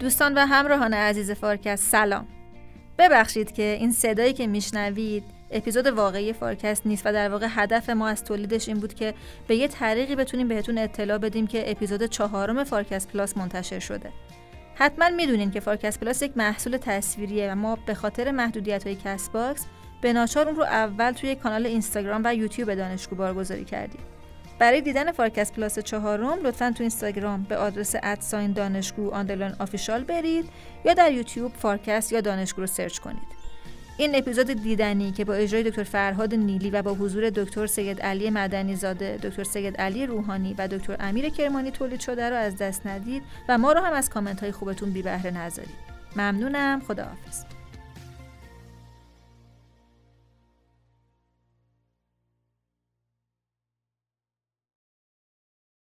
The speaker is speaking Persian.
دوستان و همراهان عزیز فارکست سلام. ببخشید که این صدایی که میشنوید اپیزود واقعی فارکست نیست و در واقع هدف ما از تولیدش این بود که به یه طریقی بتونیم بهتون اطلاع بدیم که اپیزود چهارم فارکست پلاس منتشر شده. حتما می‌دونین که فارکست پلاس یک محصول تصویریه و ما به خاطر محدودیت های کست باکس به ناچار اون رو اول توی کانال اینستاگرام و یوتیوب دانشگو بارگذاری کردیم. برای دیدن فارکست پلاس چهارم لطفا تو اینستاگرام به آدرس at sign دانشگو underline official برید یا در یوتیوب فارکست یا دانشگو رو search کنید این اپیزود دیدنی که با اجرای دکتر فرهاد نیلی و با حضور دکتر سید علی مدنی زاده، دکتر سید علی روحانی و دکتر امیر کرمانی تولید شده رو از دست ندید و ما رو هم از کامنت های خوبتون بی بهره نذارید. ممنونم خداحافظ.